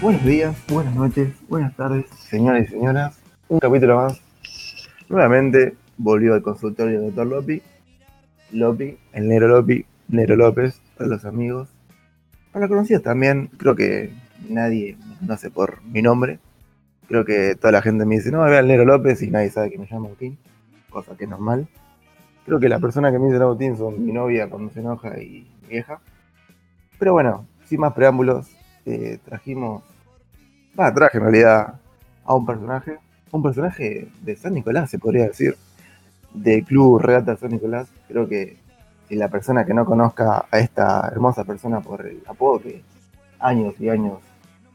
Buenos días, buenas noches, buenas tardes, señores y señoras. Un capítulo más. Nuevamente volvió al consultorio del Dr. Lopi. Lopi, el Nero Lopi, Nero López, para los amigos. Para los conocidos también, creo que nadie me conoce por mi nombre. Creo que toda la gente me dice, no, ve al Nero López y nadie sabe que me llamo Agustín, cosa que es normal. Creo que la persona que me dice Agustín son mi novia cuando se enoja y mi vieja. Pero bueno, sin más preámbulos, trajimos, va, traje en realidad a un personaje, un personaje de San Nicolás, se podría decir, del Club Regata San Nicolás. Creo que si la persona que no conozca a esta hermosa persona por el apodo que años y años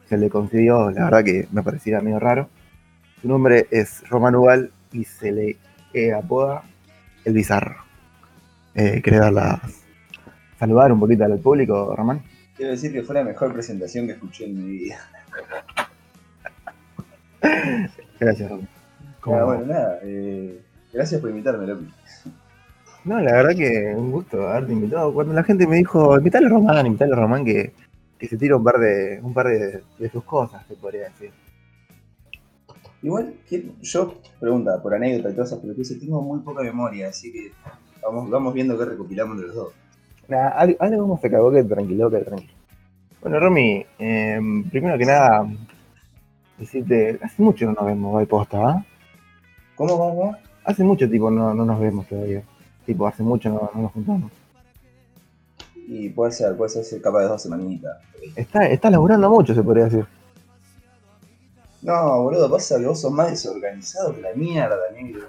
se le concedió, la verdad que me pareciera medio raro. Su nombre es Román Ugal y se le eh, apoda El Bizarro. Eh, ¿Querés saludar un poquito al público, Román? Quiero decir que fue la mejor presentación que escuché en mi vida. Gracias. ¿Cómo Ah, bueno, nada. eh, gracias por invitarme, Lopi. No, la verdad que un gusto haberte invitado. Cuando la gente me dijo, invitale a Román, invitale a Román que, que se tira un par de un par de, de sus cosas, se podría decir. Igual, que yo, pregunta, por anécdota y todas esas pelotudeces, tengo muy poca memoria, así que vamos, vamos viendo qué recopilamos de los dos. Nada, algo, como se cagó que tranquilo, que tranquilo. Bueno, Romy, eh, primero que nada, decirte, hace mucho no nos vemos, de posta, ¿ah? ¿Cómo, cómo, cómo? Hace mucho tipo no, no nos vemos todavía. Tipo, hace mucho no, no nos juntamos. Y puede ser, puede ser capaz de dos semanitas. Está, está laburando mucho, se podría decir. No, boludo, pasa que vos sos más desorganizado que la mierda, negro.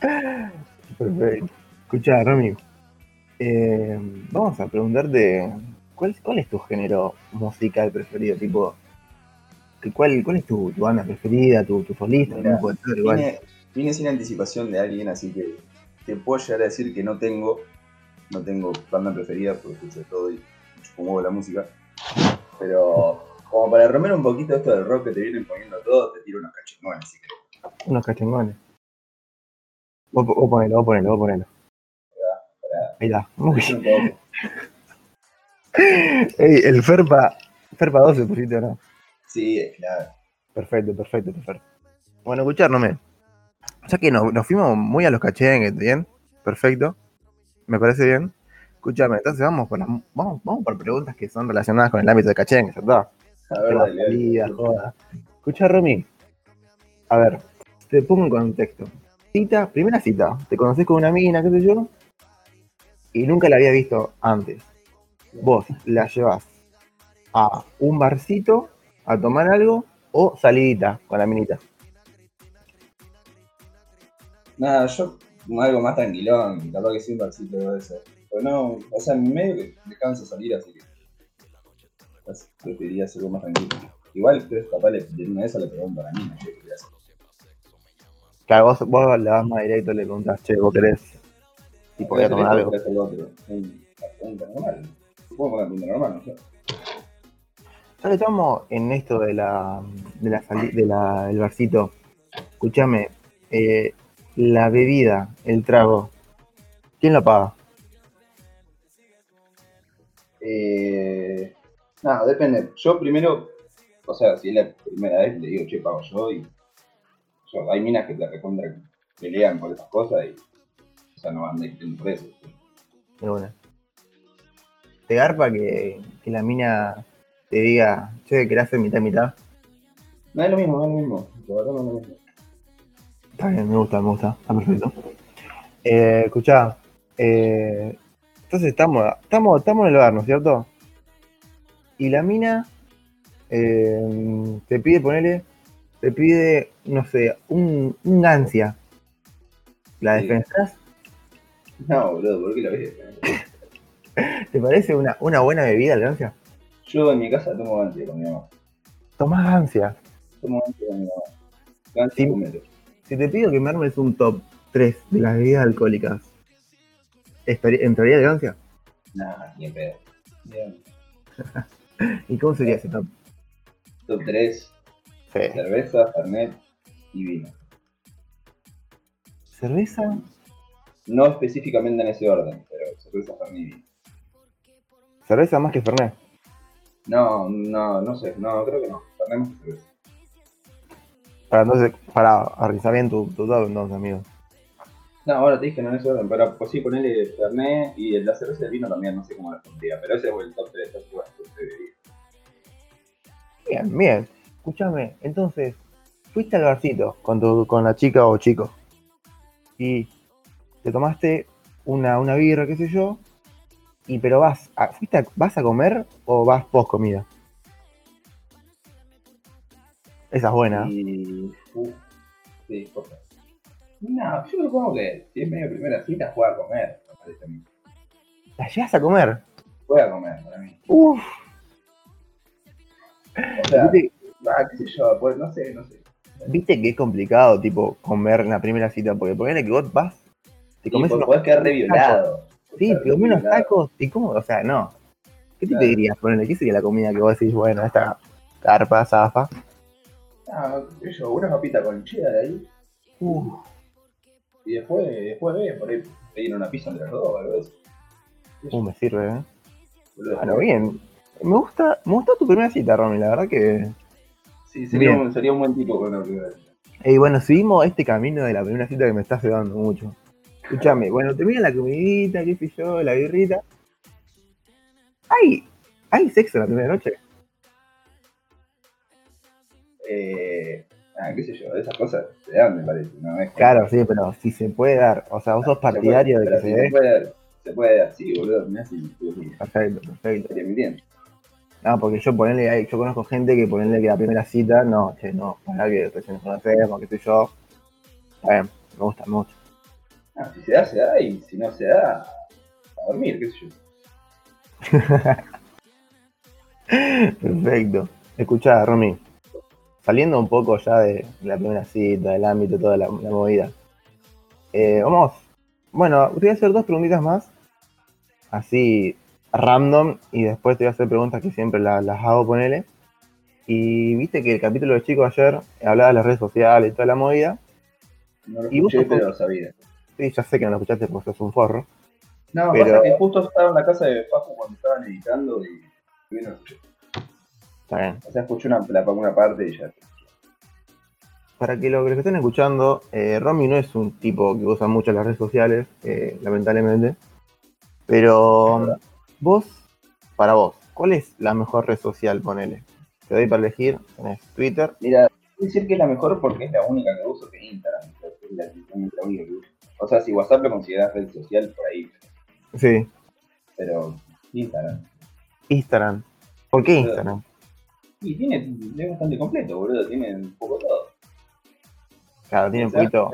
Perfecto. Escucha, Romy, eh, vamos a preguntarte, ¿cuál, ¿cuál es tu género musical preferido? Tipo, ¿cuál, cuál es tu, tu banda preferida, tu, tu solista? Mirá, No ser. Vine, vine sin anticipación de alguien, así que te puedo llegar a decir que no tengo, no tengo banda preferida, porque escucho todo y como la música. Pero como para romper un poquito esto del rock que te vienen poniendo todo, te tiro unos cachingones, así que Unos cachengones. Vos, vos ponelo, vos ponelo, vos ponelo. Ahí está. Poco. Ey, el Ferpa, Ferpa 12 pusiste, ¿o ¿no? Sí, claro. Perfecto, perfecto, perfecto. Bueno, escucharme. O sea que nos, nos fuimos muy a los cachengues, ¿bien? Perfecto. Me parece bien. Escúchame, entonces vamos por, las- vamos, vamos por preguntas que son relacionadas con el ámbito de cachengue, ¿verdad? A ver, dale. salida, joda. Escucha, Romy. A ver, te pongo en contexto. Cita, primera cita. Te conoces con una mina, qué sé yo, y nunca la había visto antes. Vos la llevas a un barcito a tomar algo o salidita con la minita. Nada, yo algo más tranquilón, capaz que sí un barcito de eso. Pero no, o sea, medio que me canso salir, así que preferiría hacer algo más tranquilo. Igual, que capaz le- de una de esas le pregunto a la mina, ¿qué quería hacer? Claro, vos, vos le vas más directo y le preguntás, che, vos querés. Y podía tomar algo. Pregunta normal. Supongo que normal, no sé. Ya que estamos en esto de la, de la de la- del barcito, escúchame, eh, la bebida, el trago, ¿quién lo paga? Eh, no, depende. Yo primero, o sea, si es la primera vez, le digo, che, pago yo y. Yo, hay minas que te recontra pelean por esas cosas y. O sea, no van discutiendo por eso. De una. ¿Te garpa que, que la mina te diga, che, querés hacer mitad mitad? No es lo mismo, no es lo mismo. Verdad no es lo mismo. Está bien, me gusta, me gusta, está perfecto. Eh, escuchá, eh, entonces estamos, estamos, estamos en el bar, ¿no es cierto? Y la mina eh, te pide ponerle, te pide, no sé, un, un gancia. ¿La Sí. defensás? No, boludo, ¿por qué lo ves? ¿Te parece una, una buena bebida el gancia? Yo en mi casa tomo antes con mi mamá. Tomás gancia. Tomo antes con mi mamá. Pomelo. Si te pido que me armes un top 3 de las bebidas alcohólicas, ¿estaría- ¿entraría el gancia? Nah, ni en pedo. Bien. ¿Y cómo sería ese top? Top 3, Sí. cerveza, fernet y vino. ¿Cerveza? No específicamente en ese orden, pero cerveza, fernet vino. ¿Cerveza más que Fernet? No, no, no sé, no, creo que no. Perdemos cerveza. Para entonces, para organizar bien tu, tu entonces, amigo. No, ahora te dije, no en ese orden, pero pues sí, ponerle Fernet y el la cerveza y el vino también, no sé cómo la pondría, pero ese fue el top 3, top 4, top 3 de vida. Bien, bien. Escúchame, entonces, fuiste al barcito con, tu, con la chica o chico y te tomaste una, una birra, qué sé yo, y pero vas a, fuiste a- ¿vas a comer o vas post comida? Esa es buena. Y. Uf, sí. No, yo supongo que si es medio primera cita, juega a comer, me parece a mí. ¿La llegas a comer? Juega a comer para mí. Uf, O sea, ¿viste, ah, qué sé yo, pues no sé, no sé. viste que es complicado, tipo, comer en la primera cita, porque ponele que vos vas, te comes unos podés quedar re violado. Sí, te comí unos tacos y cómo, o sea, no. ¿Qué te pedirías? Ponele, ¿qué sería la comida que vos decís, bueno, esta carpa, zafa? Ah, yo, una papita con cheddar ahí. Uh, Y después, después ve, por ahí pedir una pizza entre los dos, algo eso. uh, me sirve, ¿eh? Bueno, bien. Me gusta, me gustó tu primera cita, Romy, la verdad que... Sí, sería un, sería un buen tipo con la primera cita. Y bueno, seguimos este camino de la primera cita que me está ayudando mucho. Escúchame, bueno, termina la comidita, qué sé yo, la birrita. ¿Hay, ¿Hay sexo la primera noche? Eh, ah, qué sé yo, esas cosas se dan, me parece. ¿no? Es Claro, sí, pero si se puede dar. O sea, vos sos Se puede- partidario de que se si dé. Se puede, se puede así, boludo. Mirá si Perfecto, perfecto. mintiendo. No, porque yo ponerle, yo conozco gente que ponerle que la primera cita, no, che, no, para que recién nos conocemos, qué sé yo. Está bien, me gusta, me gusta. Ah, si se da, se da, y si no se da, a dormir, qué sé yo. Perfecto. Escuchá, Romy, saliendo un poco ya de la primera cita, del ámbito, toda la, la movida. eh, vamos, bueno, te voy a hacer dos preguntitas más, así random, y después te voy a hacer preguntas que siempre la- las hago, ponele. Y viste que el capítulo de chicos ayer hablaba de las redes sociales y toda la movida. No lo ¿Y vos sos- pero sabía. Sí, ya sé que no lo escuchaste porque sos un forro. No, Pero- pasa que justo estaba en la casa de Facu cuando estaban editando y, y no escuché. Está bien. O sea, escuché una, la, una parte y ya. Para que lo que estén escuchando, eh, Romy no es un tipo que usa mucho las redes sociales, eh, lamentablemente. Pero vos, para vos, ¿cuál es la mejor red social? Ponele. Te doy para elegir, tenés Twitter. Mira, voy a decir que es la mejor porque es la única que uso que Instagram. Es la, literalmente la única que uso. O sea, si WhatsApp lo consideras red social, por ahí. Sí, Pero Instagram. Instagram. ¿Por qué Instagram? Y tiene, es bastante completo, boludo. Tiene un poco todo. Claro, tiene un poquito.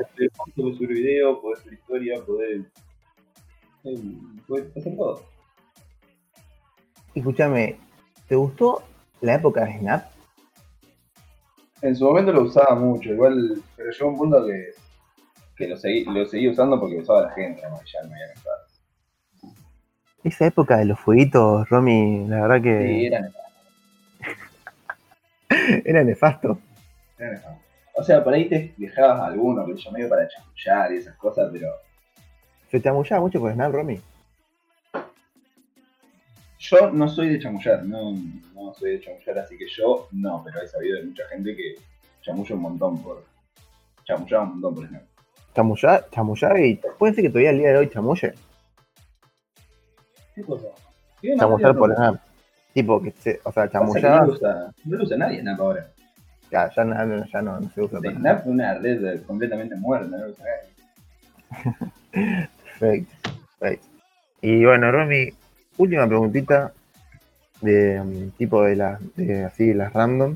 Podés subir video, podés subir historia, podés. Podés hacer todo. Escúchame, ¿te gustó la época de Snap? En su momento lo usaba mucho, igual, pero llegó un punto que, que lo, seguí, lo seguí usando porque usaba la gente, ¿no? Ya me había cansado. Esa época de los fueguitos, Romy, la verdad Sí, que era nefasto, era nefasto. era nefasto. O sea, por ahí te dejabas a alguno, que yo medio para chamullar y esas cosas, pero ¿Se te amullaba mucho con Snap, Romy? yo no soy de chamullar, no, no soy de chamullar, así que yo no, pero he sabido de mucha gente que chamulla un montón por. chamullaba un montón por ejemplo. Chamullar, chamullar y puede ser que todavía el día de hoy chamulle. ¿Qué cosa? ¿Qué Chamullar por Snap. Tipo que se, o sea, No chamullar, lo usa, no lo usa nadie Snap ahora. ya, ya, no, ya no, no se usa para nada. Snap es una red completamente muerta, no lo usa nadie. Perfecto, perfecto. Y bueno, Romy, última preguntita de um, tipo de las, de así, las random.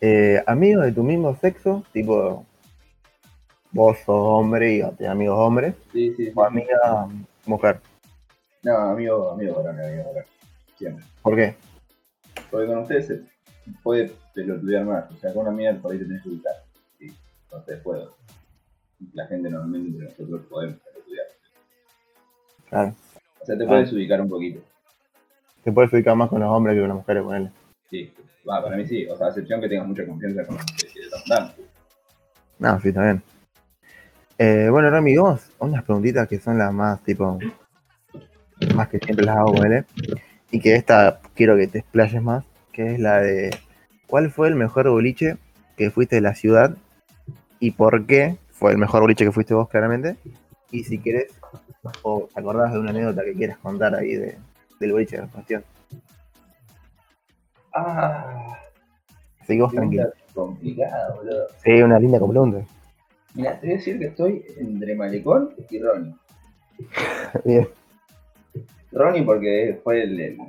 Eh, amigos de tu mismo sexo, tipo vos sos hombre y amigos hombres, Sí, sí, sí. o amiga mujer. No, amigo, amigo varón, amigo varón. Siempre. ¿Por qué? Porque con ustedes se puede pelotudear más. O sea, con una amiga por ahí te tenés que ubicar. Sí, con ustedes puedo. La gente normalmente entre nosotros podemos pelotudear. Claro, O sea, te Ah. puedes ubicar un poquito. te puedes ubicar más con los hombres que con las mujeres, con él. Sí. Va, para mí sí. O sea, a excepción que tengas mucha confianza con los que te. No, sí, está bien. Eh, bueno, Rami, vamos a unas preguntitas que son las más, tipo, más que siempre las hago él. y que esta quiero que te explayes más, que es la de ¿cuál fue el mejor boliche que fuiste de la ciudad y por qué fue el mejor boliche que fuiste vos claramente? Y si querés, o te acordás de una anécdota que quieras contar ahí de, del boliche de cuestión. Ah, Así que vos qué tranquilo. pregunta complicada, boludo. Sí, una linda pregunta. Mira, te voy a decir que estoy entre Malecón y Ronnie. Bien. Ronnie porque fue el, el- o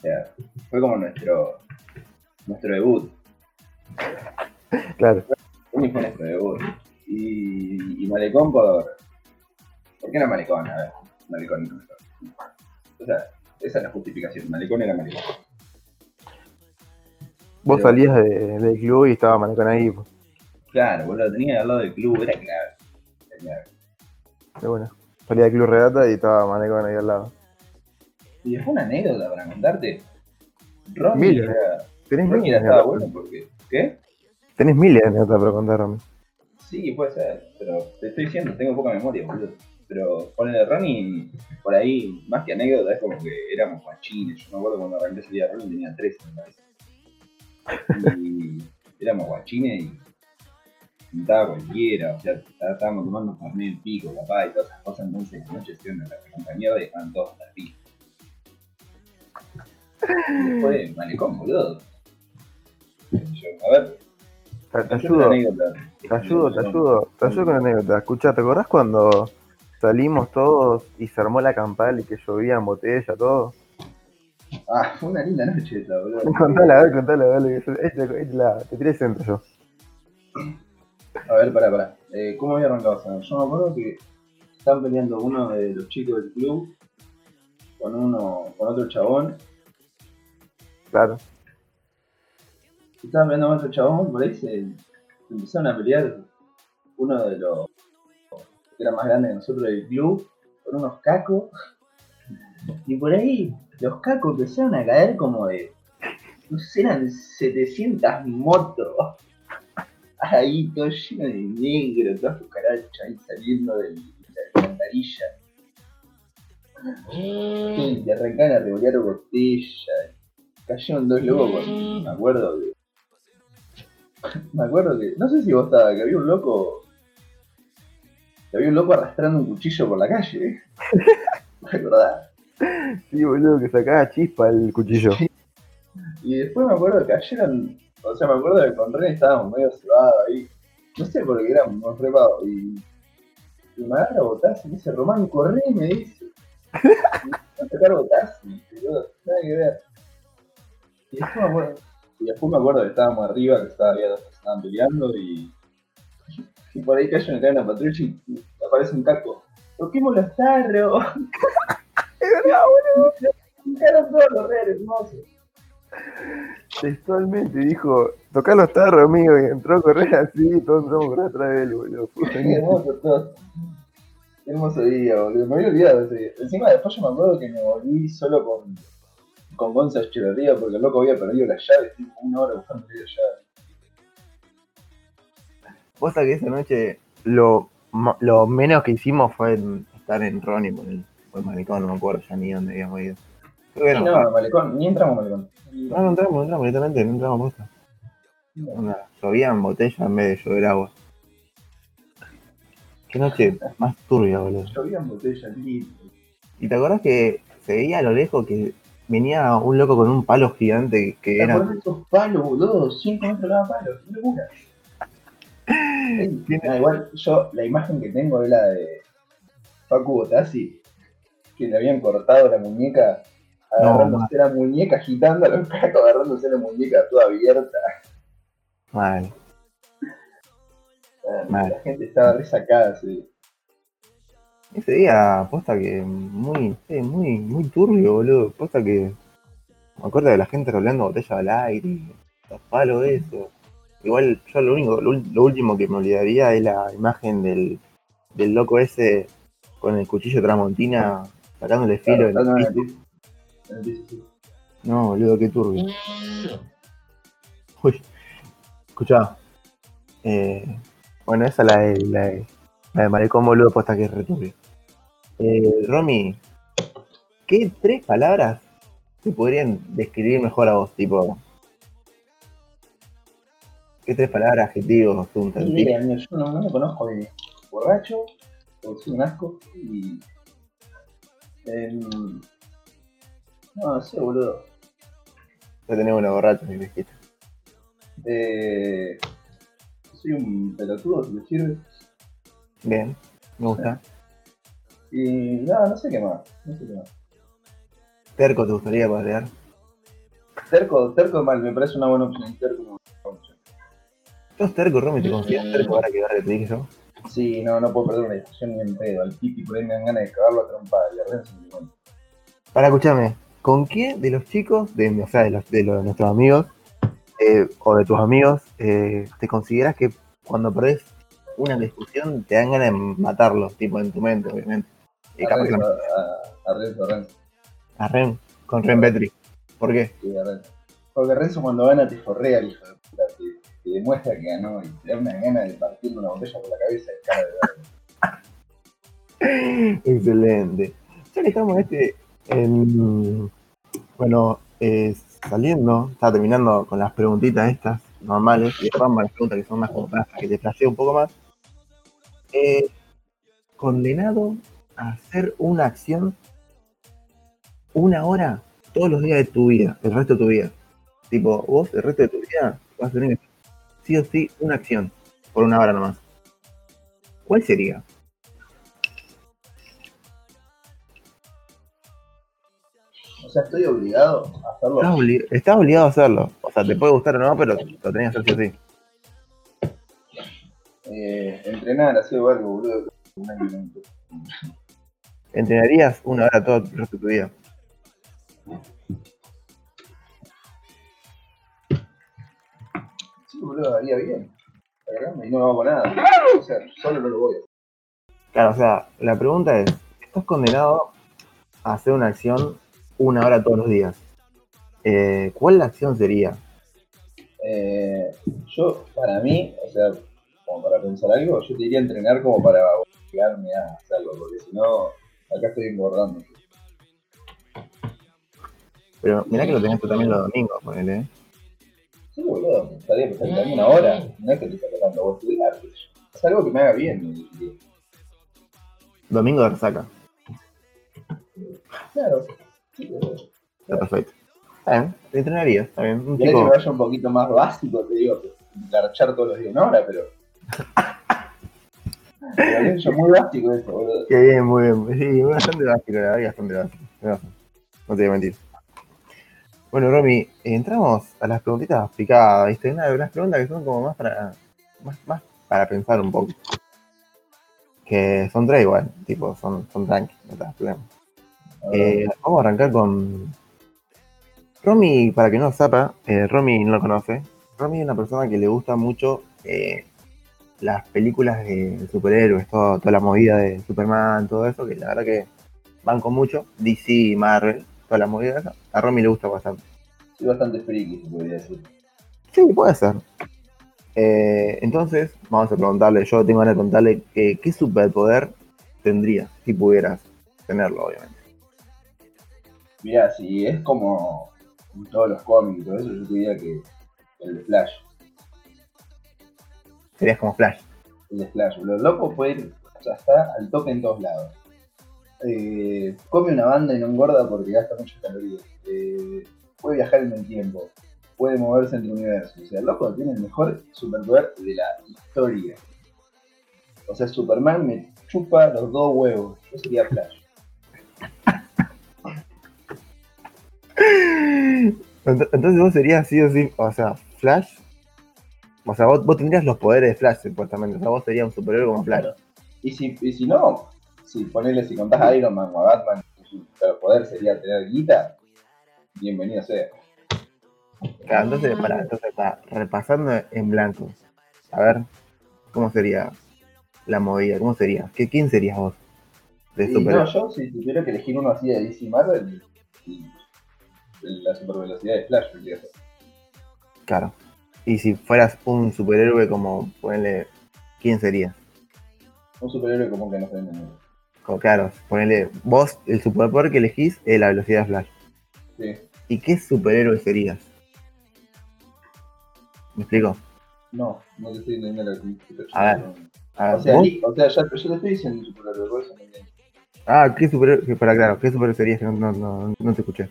sea, fue como nuestro nuestro debut. Claro. Ronnie fue nuestro debut. Y, y Malecón por. ¿Por qué era Malecón? A ver, Malecón no O sea, esa es la justificación. Malecón era Malecón. Vos Pero- salías de- del club y estaba Manecón ahí. pues. Claro, boludo, tenía al lado del club, era clave. Era clave. Pero bueno, salía del club regata y estaba Manecón ahí al lado. Y después una anécdota para contarte. Ronnie era, Tenés Ronnie miles era estaba bueno porque. ¿Qué? Tenés miles de anécdotas para contar, Rami. Sí, puede ser, pero te estoy diciendo, tengo poca memoria, boludo. Pero con el de Ronnie, por ahí, más que anécdota, es como que éramos guachines. Yo me acuerdo cuando arranqué ese día Ronnie tenía 13, me parece. Y éramos guachines y pintaba cualquiera, o sea, está- estábamos tomando carnet el pico, capaz, y todas esas cosas, entonces la noche iban a la puta mierda y estaban todos hasta el pico. Después, malecón, boludo. Yo, a ver, Te, ayudo, anécdota. te ayudo, te ayudo, te ayudo con una anécdota. Escuchá, ¿te acordás cuando salimos todos y se armó la campal y que llovía en botella, todo? Ah, fue una linda noche esa, boludo. Contala, a ver, contala, dale. Este, este la, te tiré centro yo. A ver, pará, pará. Eh, ¿Cómo había arrancado esa? Yo me acuerdo que estaban peleando uno de los chicos del club con uno, con otro chabón. Claro. Estaban peleando con otro chabón, por ahí se, se empezaron a pelear uno de los que era más grande que nosotros del club, con unos cacos. Y por ahí los cacos empezaron a caer como de, no sé, eran 700 motos. Ahí todo lleno de negro, toda cucaracha ahí saliendo del- de la alcantarilla. Sí, y arrancaron a revolear botella. Cayeron dos locos con, me acuerdo que. Me acuerdo que. No sé si vos estabas, que había un loco. Que había un loco arrastrando un cuchillo por la calle, ¿eh? ¿Te acordás? Sí, boludo, que sacaba chispa el cuchillo. Y después me acuerdo que cayeron. O sea, me acuerdo que con Ren estábamos medio cebados ahí. No sé por qué éramos re pavos. Y, y me agarra botazo y me dice, Román, corre, me dice. No sacar botazo, boludo, nada que ver. Y después me acuerdo, y después me acuerdo que estábamos arriba, que estaba, había estaban peleando y. Y por ahí cae una una patrulla y y aparece un caco. Toquemos los tarros. Es verdad, boludo. Los re hermosos. Textualmente dijo, tocá los tarros, amigo, y entró a correr así, todos entramos a correr atrás de él, boludo. Hermoso todo. Qué hermoso día, boludo. Me había olvidado de ese día. Encima después yo me acuerdo que me volví solo con, con Gonza Echeverría porque el loco había perdido las llaves, estuve como una hora buscando las llaves. Posta que esa noche lo, lo menos que hicimos fue en- estar en Ronnie por el, por el malecón, no me acuerdo ya ni dónde habíamos ido. Que Sí, no, Malecón, ni entramos Malecón. no, no entramos, no entramos, literalmente, no entramos posta. Onda, Llovían botellas en vez de llover agua. Qué noche más turbia, boludo. Llovían botellas, lindo. ¿Y te acordás que se veía a lo lejos que venía un loco con un palo gigante que ¿Te era... de esos palos, boludo? 5 metros cada palo, qué locura. Ey, ah, igual yo, la imagen que tengo es la de Facu Botassi, que le habían cortado la muñeca, No, agarrándose la muñeca, agitando a los cacos, agarrándose la muñeca toda abierta. Mal. Mal. La gente estaba resacada, sí. Ese día, posta que muy, eh, muy, muy turbio, boludo. Posta que me acuerdo de la gente roleando botella al aire, los palos, eso. Igual yo lo único, lo, último que me olvidaría es la imagen del, del loco ese con el cuchillo tramontina sacándole filo el en el piso. No, boludo, qué turbio. Uy, escuchá. Eh, bueno, esa es la de, la de, la de Malecón, boludo, posta que es re turbio. Eh, Romy, ¿qué tres palabras te podrían describir mejor a vos? Tipo, ¿qué tres palabras, adjetivos, tú Mira, yo no, no, me conozco de borracho, soy un asco, y. Eh, no, no sé, boludo. Ya tenemos una borracha, mi dijiste. Eh, soy un pelotudo, si le sirve. Bien, me gusta. Y nada, no sé qué más. No sé qué más. ¿Terco te gustaría pasear? Terco, terco mal, me parece una buena opción. Terco ¿Sos terco, Romy? ¿Te consideras terco ahora que ahora te dije yo? Sí, no, no puedo perder una discusión ni en pedo. Al pipi por ahí me dan ganas de cagarlo a trompada y a Renzo me Para, escucharme, ¿con quién de los chicos, de, o sea, de, los, de, nuestros amigos, eh, o de tus amigos, eh, te consideras que cuando perdés una discusión te dan ganas de matarlos, tipo en tu mente, obviamente? a, Renzo, a, a, Renzo, a. A Ren, con Ren Betri. ¿Por qué? Sí, a Renzo. Porque Renzo cuando gana te forrea el hijo de puta, te, demuestra que ganó y te da una gana de partirle una botella por la cabeza de cara de Excelente. Ya que estamos este, en, bueno, eh, saliendo, estaba terminando con las preguntitas estas normales, y después las preguntas que son más como para que te flashee un poco más. Eh, condenado a hacer una acción una hora todos los días de tu vida, el resto de tu vida. Tipo, vos el resto de tu vida vas a tener sí o sí una acción por una hora nomás. ¿Cuál sería? Sea, estoy obligado a hacerlo. Estás, obligado a hacerlo. O sea, te puede gustar o no, pero lo tenías que hacer sí o sí. Eh, entrenar, hacer algo, boludo. ¿Entrenarías una hora todo el resto de tu vida? Sí, boludo, haría bien. Y no hago nada. O sea, solo no lo voy a hacer. Claro, o sea, la pregunta es, ¿estás condenado a hacer una acción una hora todos los días? Eh, ¿Cuál la acción sería? Eh, yo, para mí, o sea, como para pensar algo, yo te diría entrenar como para obligarme a hacerlo, porque si no, acá estoy engordando. Pero mirá que lo tenés tú también los domingos, ponele. ¿eh? Sí, boludo, estaría perfectamente una hora. No es que te esté tratando vos estudiar. Es algo que me haga bien. Domingo de resaca. Claro. Está perfecto. Está bien, te entrenaría, está bien. Un que vaya un poquito más básico, te digo, garchar todos los días una hora, pero. muy básico eso, boludo. Qué bien, muy bien. Sí, bastante básico, la verdad, bastante básico. No te voy a mentir. Bueno, Romy, entramos a las preguntitas picadas, ¿viste? Una de las preguntas que son como más para, más, para pensar un poco. Que son tres igual, tipo, son, son tranqui, no te das problema. Eh, vamos a arrancar con. Romy, para que no sepa, eh, Romy no lo conoce. Romy es una persona que le gusta mucho eh, las películas de superhéroes, toda la movida de Superman, todo eso, que la verdad que van con mucho. DC, Marvel, toda la movida esa. A Romy le gusta bastante. Soy bastante friki, se podría decir. Sí, puede ser. Eh, entonces, vamos a preguntarle, yo tengo ganas de contarle qué superpoder tendría si pudieras tenerlo, obviamente. Mira, si es como en todos los cómics y todo eso, yo diría que el de Flash. Serías como Flash. El de Flash. Lo loco puede ir, o sea, está al toque en todos lados. Eh, come una banda y no engorda porque gasta muchas calorías. Eh, puede viajar en el tiempo, puede moverse entre el universo. O sea, el loco tiene el mejor superpoder de la historia. O sea, Superman me chupa los dos huevos. Yo sería Flash. Entonces vos serías sí o sí, o sea, Flash. O sea, vos, tendrías los poderes de Flash, supuestamente. O sea, vos serías un superhéroe como Flash. Y si, y si no, si ponele, si contás a Iron Man o a Batman, su poder sería tener guita, bienvenido sea. Claro, entonces, para, entonces está repasando en blanco. A ver, ¿cómo sería la movida? ¿Cómo sería? ¿Qué, ¿Quién serías vos? De no, yo si tuviera que elegir uno así de DC Marvel, la supervelocidad de Flash, Claro. Y si fueras un superhéroe como, ponele, ¿quién sería? Un superhéroe como que no se vende Como, claro, ponele, vos, el superpoder que elegís es la velocidad de Flash. Sí. ¿Y qué superhéroe serías? ¿Me explico? No, no te estoy entendiendo la A ver, A ver, O sea, ¿vos? li- o sea, ya, yo le estoy diciendo superhéroe, por eso no entiendo. Ah, ¿qué superhéroe? Para claro, ¿qué superhéroe serías? No, no, no, no te escuché.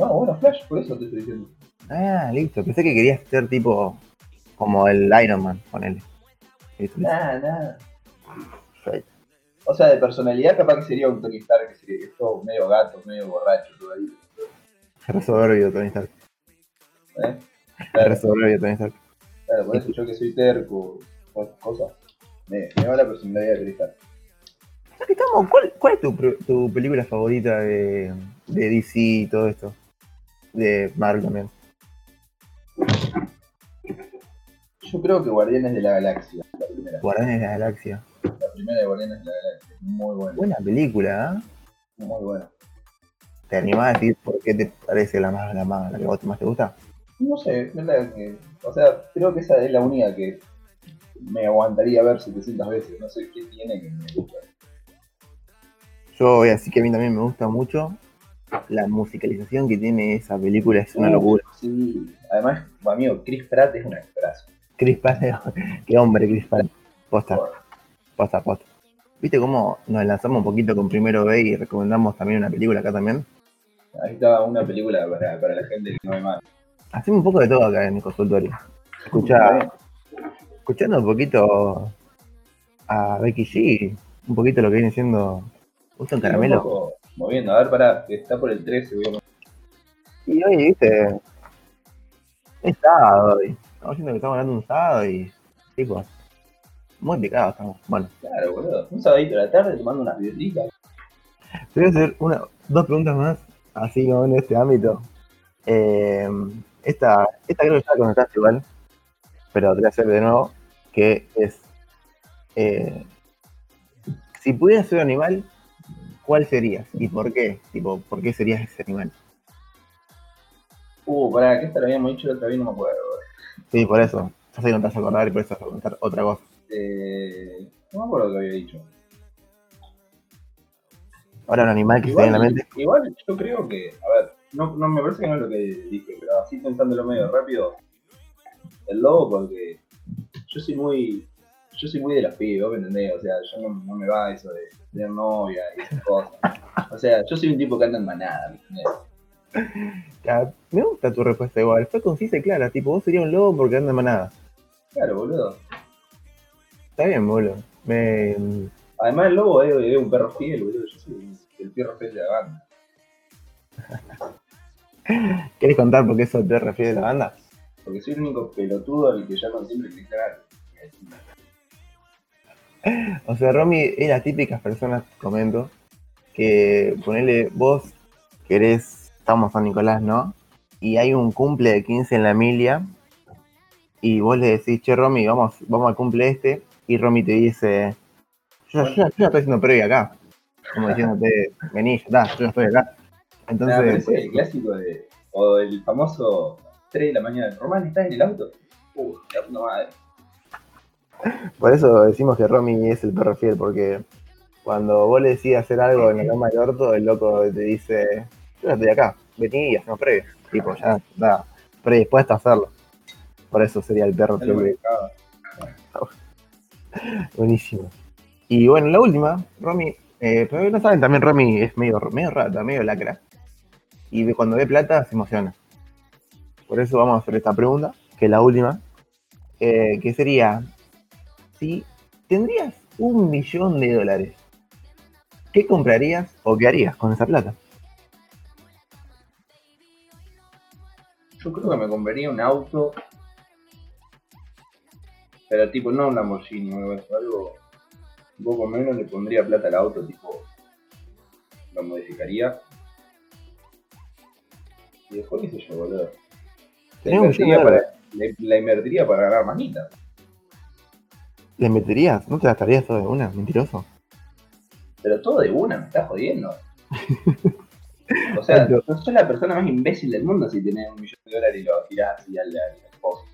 No, bueno, Flash, por eso te estoy diciendo. Ah, listo. Pensé que querías ser tipo como el Iron Man, ponele. Nada, nada. O sea, de personalidad capaz que sería un Tony Stark, que sería todo medio gato, medio borracho, todo ahí. Re soberbio, Tony Stark. ¿eh? Claro, soberbio, Tony Stark. claro, por eso yo que soy terco, cosas, me, me va la personalidad de Tony Stark. ¿cuál, cuál es tu, tu película favorita de, de DC y todo esto? De Marvel también. Yo creo que Guardianes de la Galaxia, la primera. Guardianes de la Galaxia. La primera de Guardianes de la Galaxia, muy buena, Buena película, ¿eh? muy buena. ¿Te animás a decir por qué te parece la más, la más, la que vos más te gusta? No sé, es la que, o sea, creo que esa es la única que me aguantaría ver 700 veces. No sé qué tiene que me gusta. Yo voy a decir que a mí también me gusta mucho. La musicalización que tiene esa película es una Uh, locura. Sí, además, mi amigo Chris Pratt es un exprazo. Chris Pratt, qué hombre Chris Pratt. Posta, posta, posta. ¿Viste cómo nos lanzamos un poquito con Primero B y recomendamos también una película acá también? Ahí estaba una película para, para la gente que no ve mal. Hacemos un poco de todo acá en el consultorio. Escucha, escuchando un poquito a Becky G, un poquito lo que viene siendo justo en Un caramelo. Moviendo, a ver, pará, que está por el 13, voy a- Y hoy, viste, es sábado hoy. Estamos diciendo que estamos hablando un sábado y, tipo, muy picados estamos. Bueno, Claro, boludo. Un sabadito a la tarde tomando unas birritas. te voy a hacer una, dos preguntas más, así como en este ámbito. Eh, esta, esta creo que ya la contestaste igual, pero te voy a hacer de nuevo, que es, eh, si pudieras ser un animal, ¿cuál serías? ¿Y por qué? Tipo, ¿por qué serías ese animal? Uh, pará, que esta lo habíamos dicho la otra vez, no me acuerdo. Sí, por eso. Ya sé que no te vas a acordar y por eso vas a preguntar otra cosa. Eh, no me acuerdo lo que había dicho. Ahora un animal que se te viene en la mente. igual yo creo que, a ver, no, no me parece que no es lo que dije, pero así pensándolo medio rápido, el lobo porque yo soy muy, yo soy muy de los pibes, ¿vos me entendés? O sea, yo no, no me va eso de tener novia y esas cosas. O sea, yo soy un tipo que anda en manada, ¿me entendés? Ya, me gusta tu respuesta igual. Fue concisa y clara. Tipo, vos serías un lobo porque anda en manada. Claro, boludo. Está bien, boludo. Me... Además el lobo es, es un perro fiel, boludo. Yo soy el perro fiel de la banda. ¿Querés contar por qué eso te refiere a la banda? Porque soy el único pelotudo al que llaman siempre Cristian. O sea, Romy es las típicas personas, comento, que ponele vos querés, estamos San Nicolás, ¿no? Y hay un cumple de 15 en la Emilia y vos le decís, che, Romy, vamos, vamos al cumple este y Romy te dice, yo, yo, yo ya estoy haciendo previa acá. Como diciéndote, vení, ya está, yo ya estoy acá. Entonces, Nah, el clásico de. O el famoso 3 de la mañana. Román, ¿estás en el auto? Uh, la puta madre. Por eso decimos que Romy es el perro fiel, porque cuando vos le decís hacer algo en la cama de orto, el loco te dice, yo estoy acá, vení y hacemos previa. Tipo, ya está predispuesto a hacerlo. Por eso sería el perro fiel. Buenísimo. Y bueno, la última, Romy, eh, pero no saben, también Romy es medio, medio rata, medio lacra. Y cuando ve plata se emociona. Por eso vamos a hacer esta pregunta, que es la última, eh, que sería, si tendrías un millón de dólares, ¿qué comprarías o qué harías con esa plata? Yo creo que me compraría un auto. Pero tipo, no un Lamborghini algo un poco menos. Le pondría plata al auto, tipo. Lo modificaría. Y después, qué sé yo, boludo. La invertiría, para, la, la invertiría para ganar manita. ¿Le meterías? ¿No te gastarías todo de una? Mentiroso. Pero todo de una, me estás jodiendo. O sea, no sos la persona más imbécil del mundo si tenés un millón de dólares y lo tirás así al, esposo.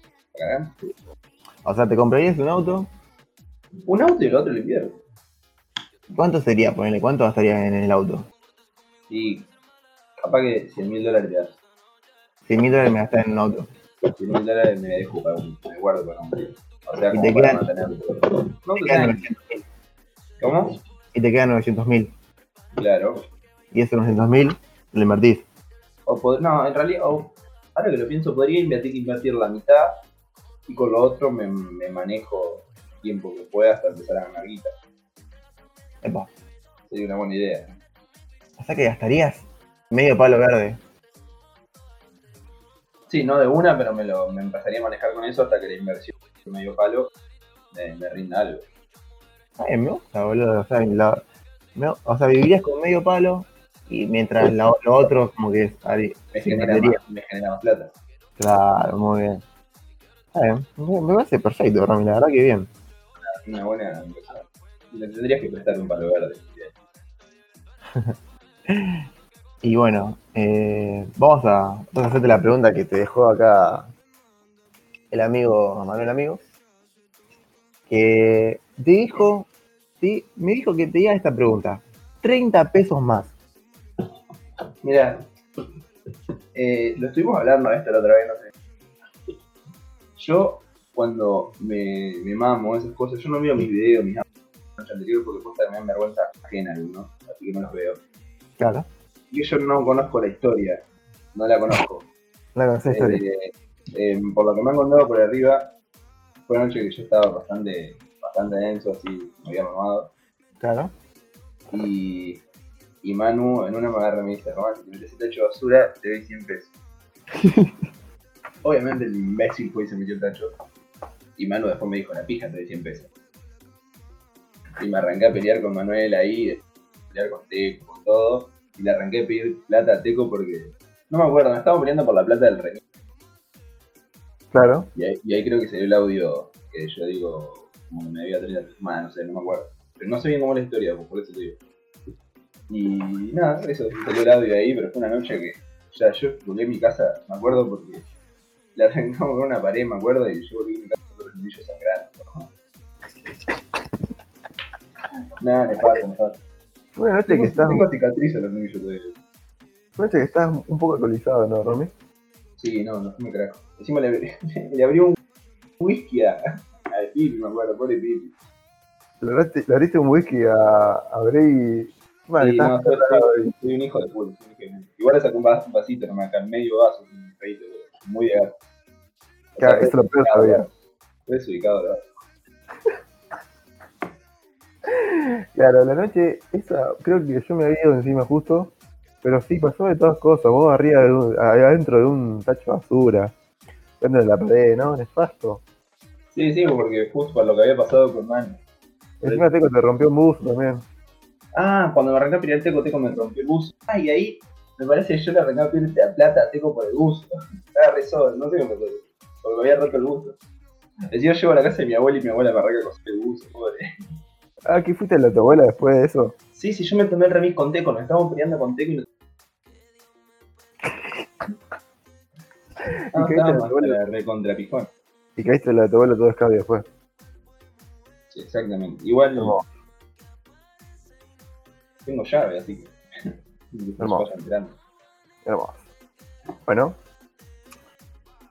O sea, ¿te comprarías un auto? Un auto y el otro lo invierto. ¿Cuánto sería? Ponele, ¿cuánto gastarías en el auto? Y capaz que 100 mil dólares te das. 100 mil dólares me gasté en otro. 100 mil dólares me dejo para un, me guardo para un. O sea, Y te quedan-. No, Te quedan quedan- 900 mil. ¿Cómo? Y te quedan 900 mil. Claro. Y esos 900 mil lo invertís. O pod- no, en realidad, o- ahora que lo pienso, podría invertir, invertir la mitad y con lo otro me, me manejo el tiempo que pueda hasta empezar a ganar guita. Epa. Sería una buena idea. O sea que gastarías medio palo verde. Sí, no de una, pero me, lo, me empezaría a manejar con eso hasta que la inversión medio palo me, me rinda algo. Ay, me gusta, boludo. O sea, la- me- o sea, vivirías con medio palo y mientras la- lo otro como que harí- Me, Sí, genera, más, me genera más plata. Claro, muy bien. Bien. Me, me parece perfecto, Rami, la verdad que bien. Una buena inversión. Le tendrías que prestar un palo verde. Y bueno, eh, vamos, a, vamos a hacerte la pregunta que te dejó acá el amigo Manuel Amigo. Que te dijo, sí, me dijo que te diga esta pregunta. 30 pesos más. Mira, eh, lo estuvimos hablando esto la otra vez, no sé. Yo, cuando me, me mamo esas cosas, yo no veo mis videos, mis audios de la noche anterior porque posta me dan vergüenza ajena algunos, así que no los veo. Claro. Y yo no conozco la historia, no la conozco. La conocés historia. Eh, eh, por lo que me han contado por arriba, fue una noche que yo estaba bastante, bastante denso, así, me había mamado. Claro. Y, y Manu en una me agarra y me dice, Román, si te metes el tacho de basura, te doy 100 pesos. Obviamente el imbécil fue y se metió el tacho. Y Manu después me dijo, la pija te doy 100 pesos. Y me arranqué a pelear con Manuel ahí, a pelear con Teco, con todo. Y le arranqué a pedir plata a Teco porque, no me acuerdo, me estaba peleando por la plata del remix. Claro. Y ahí, y ahí creo que salió el audio que yo digo, como que me 30 pesos más, no sé, no me acuerdo. Pero no sé bien cómo es la historia, pues, por eso te digo. Y nada, eso, salió el audio ahí, pero fue una noche que, o sea, yo volví a mi casa, me acuerdo porque le arrancamos con una pared, me acuerdo, y yo volví a mi casa con los nudillos sangrando. Nada, me pasa, me pasa. Una noche Tengo, que estás, tengo cicatrices en los nudillos todavía. una noche que estás un poco alcoholizado, ¿no, Rami? Sí, no, no me carajo. Encima le, le abrió un whisky a, a Pipi, me acuerdo, pobre Pipi. Le abriste, un whisky a, a Bray. Vale, Sí, estás no, soy, soy- soy un hijo de puta. Igual le sacó un, vas- un vasito nomás acá, medio vaso, un pedito, muy de gato. Claro, es lo peor todavía. Desubicado, de vaso. Claro, la noche, esa, creo que yo me había ido encima justo, pero sí, pasó de todas cosas, vos arriba de un, adentro de un tacho de basura, dentro de la pared, ¿no? Nefasto. Sí, sí, porque justo lo que había pasado con Manu. Encima Teco te rompió un bus también. Ah, cuando me arrancé a pelear Teco, Teco me rompió el buzo. Ah, y ahí me parece que yo le arrancaba a pedirte a plata a Teco por el buzo. Estaba re solo, no sé cómo pasó. Porque me había roto el buzo. Decía, yo llego a la casa de mi abuela y mi abuela me arranca con el buzo, pobre. Ah, ¿qué fuiste a la tu abuela después de eso? Sí, sí, yo me tomé el remix con Teco, nos estábamos peleando con Teco y nos... Qué estábamos te abuela? hasta la recontra pijón. Y caíste la tu abuela todo escabio después. Sí, exactamente. Igual Hermoso. tengo llave, así que... Hermoso. Hermoso. Bueno.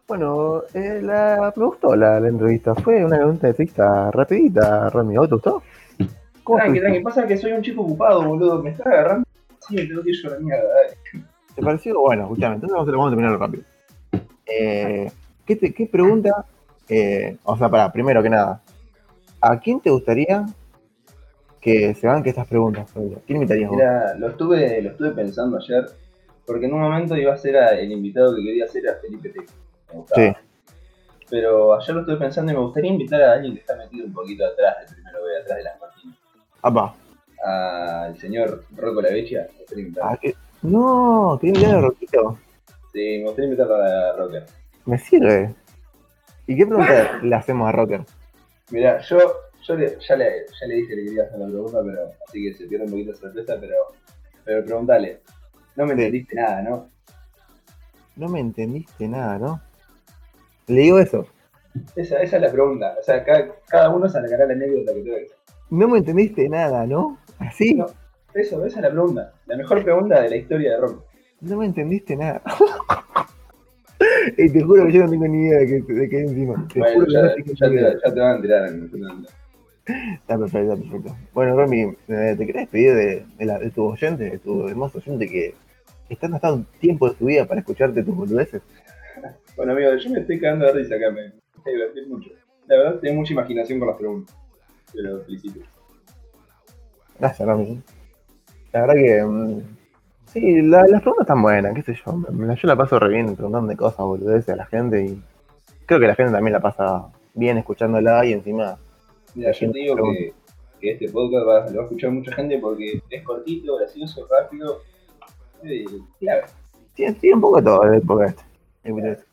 Bueno, eh, la, me gustó la, la entrevista. Fue una pregunta de entrevista rapidita, Rami. ¿A vos te gustó? ¿Cómo Tranqui, tranqui, pasa que soy un chico ocupado, boludo. Me estás agarrando. Sí, me tengo que ir yo a la mierda, dale. ¿Te pareció? Bueno, escúchame, entonces vamos a, vamos a terminarlo rápido. Eh, ¿qué, te- qué pregunta? eh, o sea, para, primero que nada, ¿a quién te gustaría que se banque estas preguntas? ¿Quién invitarías vos? Mira, lo estuve, lo estuve pensando ayer, porque en un momento iba a ser a- el invitado que quería hacer a Felipe gustaba. Sí. Pero ayer lo estuve pensando y me gustaría invitar a alguien que está metido un poquito atrás del primero B, atrás de las cortinas. Apa. Al señor Rocco Lavecchia, me gustaría invitarlo. ¿a qué? No, ¿querés invitar a Roquito? Sí, me gustaría invitarlo a Rocker. Me sirve. ¿Y qué pregunta le hacemos a Rocker? Mira, yo, yo le- ya, le, ya le dije que le quería hacer la pregunta, pero así que se pierde un poquito de sorpresa, pero, pero preguntale. No me entendiste nada, ¿no? No me entendiste nada, ¿no? Le digo eso. Esa, esa es la pregunta. O sea, cada, cada uno sacará la anécdota que hacer. No me entendiste nada, ¿no? ¿Así? No. Eso, esa es la pregunta. La mejor pregunta de la historia de rock. No me entendiste nada. Y te juro que yo no tengo ni idea de que, de que hay encima. Te Bueno, juro que ya, no tengo ya ni te, idea. ya te van a enterar. amigo, ya te van a enterar. Está perfecto, está perfecto. Bueno, Romy, eh, ¿te querés despedir de, de, la- de tu oyente, de tu hermoso oyente que está gastando tiempo de tu vida para escucharte tus boludeces? Bueno, amigo, yo me estoy cagando de risa acá, me, me divertí mucho. La verdad, tengo mucha imaginación con las preguntas. Te lo felicito. Gracias, Romy. La verdad que. Sí, la- las preguntas están buenas, qué sé yo. me- Yo la paso re bien preguntando de cosas, boludeces a la gente y creo que la gente también la pasa bien escuchándola y encima. Mira, yo te digo que, que este podcast va, lo va a escuchar mucha gente porque es cortito, gracioso, rápido. eh, clave. Tiene, tiene un poco de todo el podcast. podcast.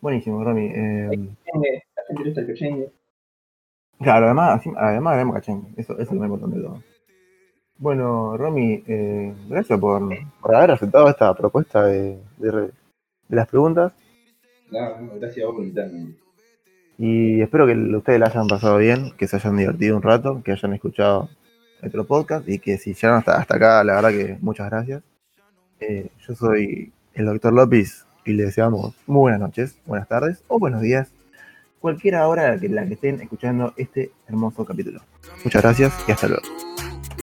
Buenísimo, Romy. Eh, La gente le gusta el cachengue. Claro, además, además haremos cachengue. Eso, eso es lo más importante de todo. Bueno, Romy, eh, gracias por, por haber aceptado esta propuesta de, de de las preguntas. No, gracias a vos por invitarme. Y espero que ustedes la hayan pasado bien, que se hayan divertido un rato, que hayan escuchado nuestro podcast y que si llegaron hasta, hasta acá, la verdad que muchas gracias. Eh, yo soy el doctor López y les deseamos muy buenas noches, buenas tardes o buenos días, cualquiera hora que la que estén escuchando este hermoso capítulo. Muchas gracias y hasta luego.